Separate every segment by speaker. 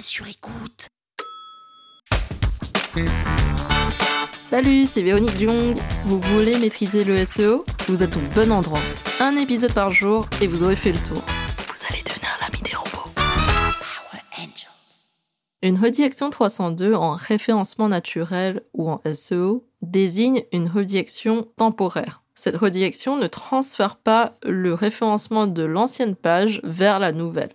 Speaker 1: sur écoute.
Speaker 2: Salut, c'est Véronique Jung. Vous voulez maîtriser le SEO Vous êtes au bon endroit. Un épisode par jour et vous aurez fait le tour. Vous allez devenir l'ami des robots.
Speaker 1: Power Angels.
Speaker 2: Une redirection 302 en référencement naturel ou en SEO désigne une redirection temporaire. Cette redirection ne transfère pas le référencement de l'ancienne page vers la nouvelle.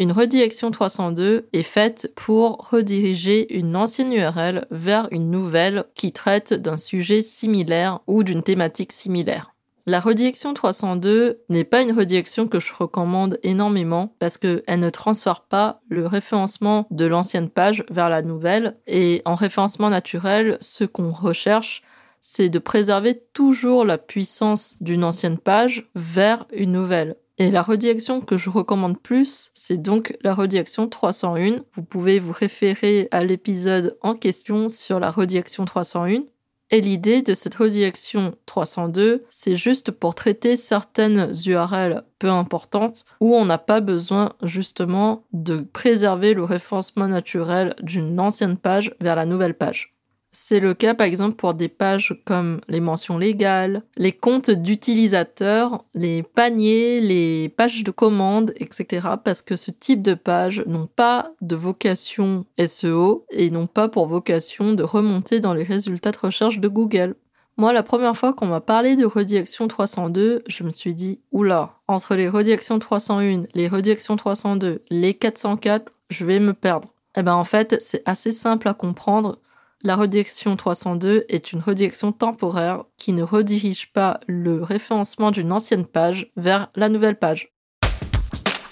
Speaker 2: Une redirection 302 est faite pour rediriger une ancienne URL vers une nouvelle qui traite d'un sujet similaire ou d'une thématique similaire. La redirection 302 n'est pas une redirection que je recommande énormément parce qu'elle ne transfère pas le référencement de l'ancienne page vers la nouvelle et en référencement naturel, ce qu'on recherche, c'est de préserver toujours la puissance d'une ancienne page vers une nouvelle. Et la redirection que je recommande plus, c'est donc la redirection 301. Vous pouvez vous référer à l'épisode en question sur la redirection 301. Et l'idée de cette redirection 302, c'est juste pour traiter certaines URL peu importantes où on n'a pas besoin justement de préserver le référencement naturel d'une ancienne page vers la nouvelle page. C'est le cas par exemple pour des pages comme les mentions légales, les comptes d'utilisateurs, les paniers, les pages de commande, etc. Parce que ce type de pages n'ont pas de vocation SEO et n'ont pas pour vocation de remonter dans les résultats de recherche de Google. Moi, la première fois qu'on m'a parlé de redirection 302, je me suis dit, oula, entre les redirections 301, les redirections 302, les 404, je vais me perdre. Eh ben, en fait, c'est assez simple à comprendre. La redirection 302 est une redirection temporaire qui ne redirige pas le référencement d'une ancienne page vers la nouvelle page.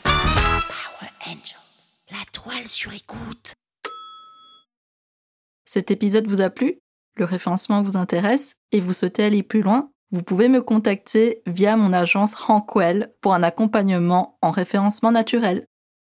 Speaker 1: Power Angels. La toile sur écoute.
Speaker 2: Cet épisode vous a plu? Le référencement vous intéresse et vous souhaitez aller plus loin? Vous pouvez me contacter via mon agence Rankwell pour un accompagnement en référencement naturel.